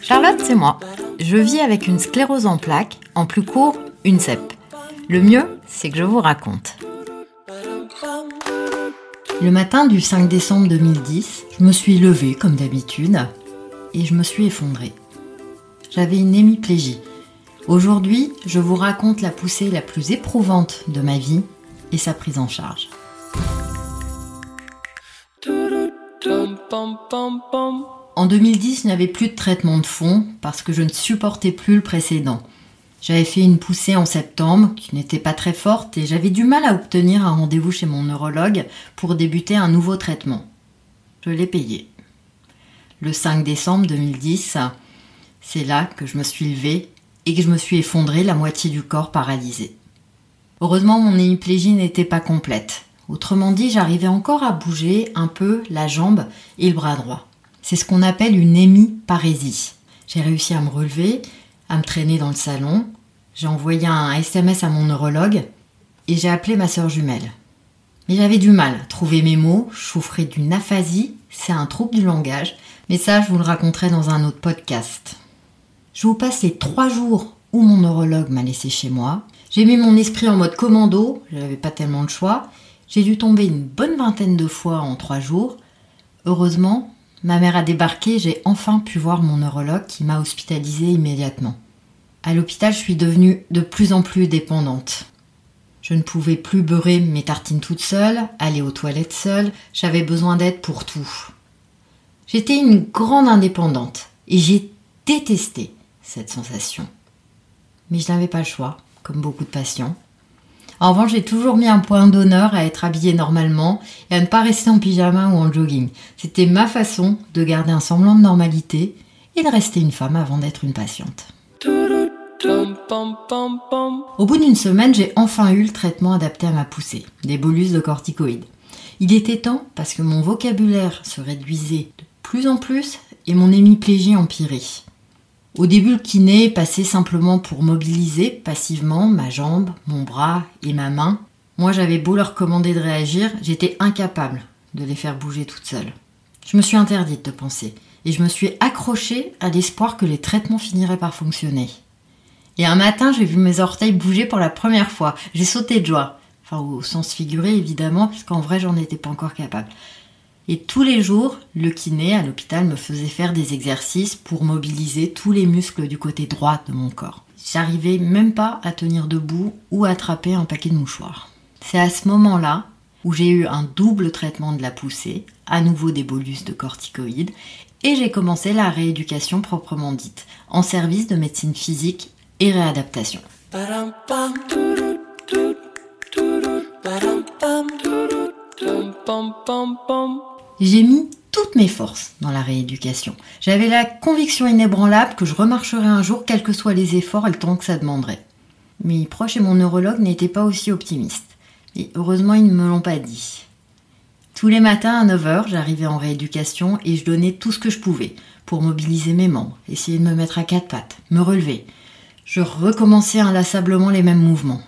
Charlotte, c'est moi. Je vis avec une sclérose en plaques, en plus court, une CEP. Le mieux, c'est que je vous raconte. Le matin du 5 décembre 2010, je me suis levée comme d'habitude et je me suis effondrée. J'avais une hémiplégie. Aujourd'hui, je vous raconte la poussée la plus éprouvante de ma vie et sa prise en charge. En 2010, il n'y avait plus de traitement de fond parce que je ne supportais plus le précédent. J'avais fait une poussée en septembre qui n'était pas très forte et j'avais du mal à obtenir un rendez-vous chez mon neurologue pour débuter un nouveau traitement. Je l'ai payé. Le 5 décembre 2010, c'est là que je me suis levée et que je me suis effondrée, la moitié du corps paralysé. Heureusement, mon hémiplégie n'était pas complète. Autrement dit, j'arrivais encore à bouger un peu la jambe et le bras droit. C'est ce qu'on appelle une hémiparésie. J'ai réussi à me relever, à me traîner dans le salon. J'ai envoyé un SMS à mon neurologue et j'ai appelé ma sœur jumelle. Mais j'avais du mal à trouver mes mots. Je souffrais d'une aphasie, c'est un trouble du langage. Mais ça, je vous le raconterai dans un autre podcast. Je vous passe les trois jours où mon neurologue m'a laissé chez moi. J'ai mis mon esprit en mode commando, je n'avais pas tellement de choix. J'ai dû tomber une bonne vingtaine de fois en trois jours. Heureusement, ma mère a débarqué, j'ai enfin pu voir mon neurologue qui m'a hospitalisée immédiatement. À l'hôpital, je suis devenue de plus en plus dépendante. Je ne pouvais plus beurrer mes tartines toute seule, aller aux toilettes seule, j'avais besoin d'aide pour tout. J'étais une grande indépendante et j'ai détesté cette sensation. Mais je n'avais pas le choix, comme beaucoup de patients. En revanche, j'ai toujours mis un point d'honneur à être habillée normalement et à ne pas rester en pyjama ou en jogging. C'était ma façon de garder un semblant de normalité et de rester une femme avant d'être une patiente. Au bout d'une semaine, j'ai enfin eu le traitement adapté à ma poussée, des bolus de corticoïdes. Il était temps parce que mon vocabulaire se réduisait de plus en plus et mon hémiplégie empirait. Au début, le kiné passait simplement pour mobiliser passivement ma jambe, mon bras et ma main. Moi, j'avais beau leur commander de réagir, j'étais incapable de les faire bouger toute seule. Je me suis interdite de penser et je me suis accrochée à l'espoir que les traitements finiraient par fonctionner. Et un matin, j'ai vu mes orteils bouger pour la première fois. J'ai sauté de joie. Enfin, au sens figuré, évidemment, puisqu'en vrai, j'en étais pas encore capable. Et tous les jours, le kiné à l'hôpital me faisait faire des exercices pour mobiliser tous les muscles du côté droit de mon corps. J'arrivais même pas à tenir debout ou à attraper un paquet de mouchoirs. C'est à ce moment-là où j'ai eu un double traitement de la poussée, à nouveau des bolus de corticoïdes, et j'ai commencé la rééducation proprement dite, en service de médecine physique et réadaptation. J'ai mis toutes mes forces dans la rééducation. J'avais la conviction inébranlable que je remarcherais un jour, quels que soient les efforts et le temps que ça demanderait. Mes proches et mon neurologue n'étaient pas aussi optimistes. Et heureusement, ils ne me l'ont pas dit. Tous les matins à 9h, j'arrivais en rééducation et je donnais tout ce que je pouvais pour mobiliser mes membres, essayer de me mettre à quatre pattes, me relever. Je recommençais inlassablement les mêmes mouvements.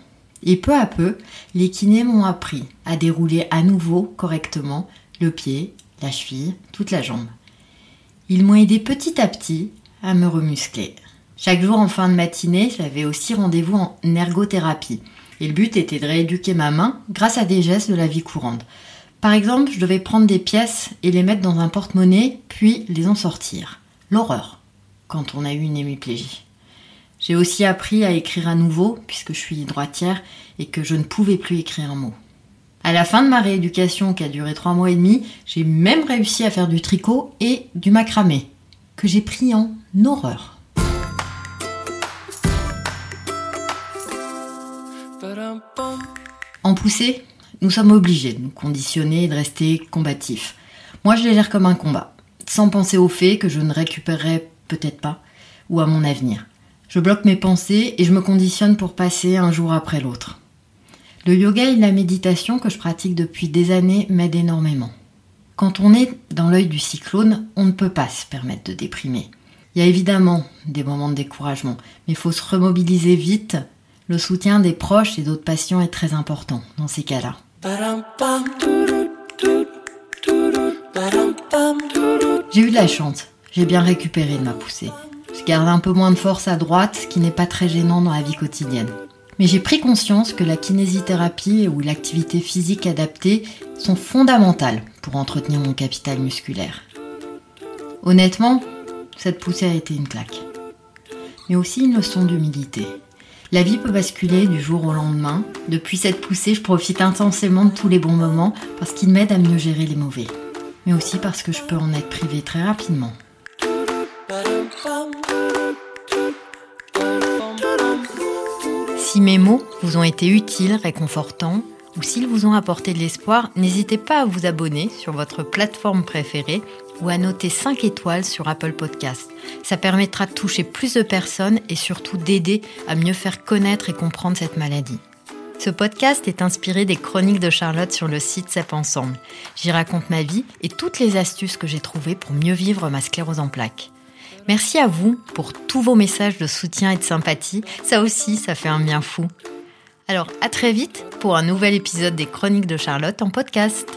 Et peu à peu, les kinés m'ont appris à dérouler à nouveau correctement le pied, la cheville, toute la jambe. Ils m'ont aidé petit à petit à me remuscler. Chaque jour en fin de matinée, j'avais aussi rendez-vous en ergothérapie. Et le but était de rééduquer ma main grâce à des gestes de la vie courante. Par exemple, je devais prendre des pièces et les mettre dans un porte-monnaie, puis les en sortir. L'horreur, quand on a eu une hémiplégie. J'ai aussi appris à écrire à nouveau, puisque je suis droitière et que je ne pouvais plus écrire un mot. À la fin de ma rééducation, qui a duré trois mois et demi, j'ai même réussi à faire du tricot et du macramé, que j'ai pris en horreur. En poussée, nous sommes obligés de nous conditionner et de rester combatifs. Moi, je les gère comme un combat, sans penser au fait que je ne récupérerai peut-être pas, ou à mon avenir. Je bloque mes pensées et je me conditionne pour passer un jour après l'autre. Le yoga et la méditation que je pratique depuis des années m'aident énormément. Quand on est dans l'œil du cyclone, on ne peut pas se permettre de déprimer. Il y a évidemment des moments de découragement, mais il faut se remobiliser vite. Le soutien des proches et d'autres patients est très important dans ces cas-là. J'ai eu de la chance, j'ai bien récupéré de ma poussée. Je garde un peu moins de force à droite, ce qui n'est pas très gênant dans la vie quotidienne. Mais j'ai pris conscience que la kinésithérapie ou l'activité physique adaptée sont fondamentales pour entretenir mon capital musculaire. Honnêtement, cette poussée a été une claque. Mais aussi une leçon d'humilité. La vie peut basculer du jour au lendemain. Depuis cette poussée, je profite intensément de tous les bons moments parce qu'ils m'aident à mieux gérer les mauvais. Mais aussi parce que je peux en être privé très rapidement. Si mes mots vous ont été utiles, réconfortants, ou s'ils vous ont apporté de l'espoir, n'hésitez pas à vous abonner sur votre plateforme préférée ou à noter 5 étoiles sur Apple Podcast. Ça permettra de toucher plus de personnes et surtout d'aider à mieux faire connaître et comprendre cette maladie. Ce podcast est inspiré des chroniques de Charlotte sur le site CEP Ensemble. J'y raconte ma vie et toutes les astuces que j'ai trouvées pour mieux vivre ma sclérose en plaques. Merci à vous pour tous vos messages de soutien et de sympathie. Ça aussi, ça fait un bien fou. Alors, à très vite pour un nouvel épisode des Chroniques de Charlotte en podcast.